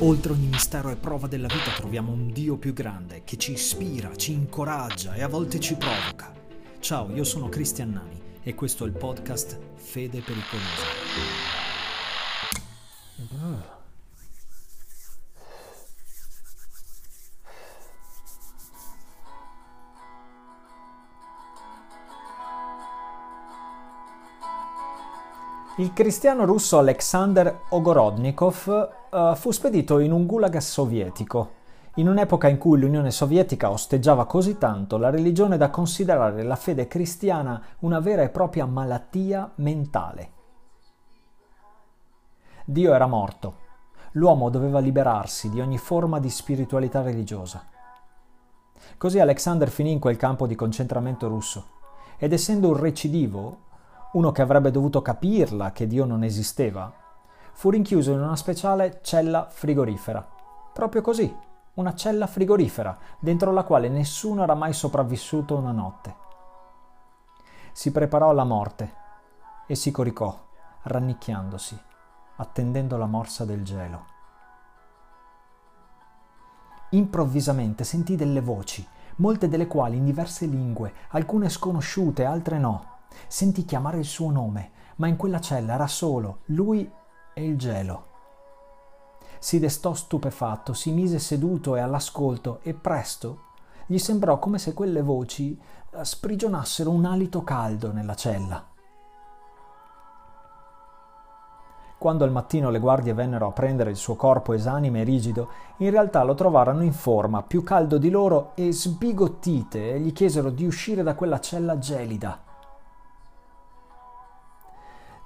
Oltre ogni mistero e prova della vita troviamo un Dio più grande che ci ispira, ci incoraggia e a volte ci provoca. Ciao, io sono Cristian Nani e questo è il podcast Fede Pericolosa. Il cristiano russo Alexander Ogorodnikov uh, fu spedito in un gulag sovietico, in un'epoca in cui l'Unione Sovietica osteggiava così tanto la religione da considerare la fede cristiana una vera e propria malattia mentale. Dio era morto, l'uomo doveva liberarsi di ogni forma di spiritualità religiosa. Così Alexander finì in quel campo di concentramento russo ed essendo un recidivo uno che avrebbe dovuto capirla che Dio non esisteva, fu rinchiuso in una speciale cella frigorifera. Proprio così, una cella frigorifera, dentro la quale nessuno era mai sopravvissuto una notte. Si preparò alla morte e si coricò, rannicchiandosi, attendendo la morsa del gelo. Improvvisamente sentì delle voci, molte delle quali in diverse lingue, alcune sconosciute, altre no Sentì chiamare il suo nome, ma in quella cella era solo lui e il gelo. Si destò stupefatto, si mise seduto e all'ascolto e presto gli sembrò come se quelle voci eh, sprigionassero un alito caldo nella cella. Quando al mattino le guardie vennero a prendere il suo corpo esanime e rigido, in realtà lo trovarono in forma, più caldo di loro e sbigottite, e gli chiesero di uscire da quella cella gelida.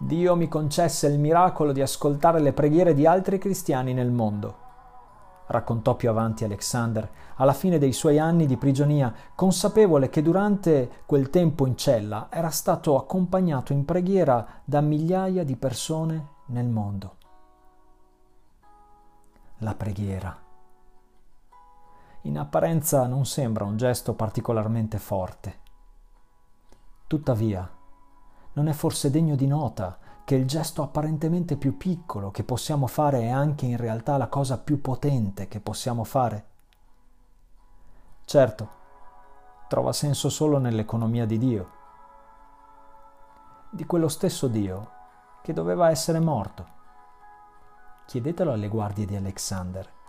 Dio mi concesse il miracolo di ascoltare le preghiere di altri cristiani nel mondo. Raccontò più avanti Alexander, alla fine dei suoi anni di prigionia, consapevole che durante quel tempo in cella era stato accompagnato in preghiera da migliaia di persone nel mondo. La preghiera. In apparenza non sembra un gesto particolarmente forte. Tuttavia, non è forse degno di nota che il gesto apparentemente più piccolo che possiamo fare è anche in realtà la cosa più potente che possiamo fare? Certo, trova senso solo nell'economia di Dio, di quello stesso Dio che doveva essere morto. Chiedetelo alle guardie di Alexander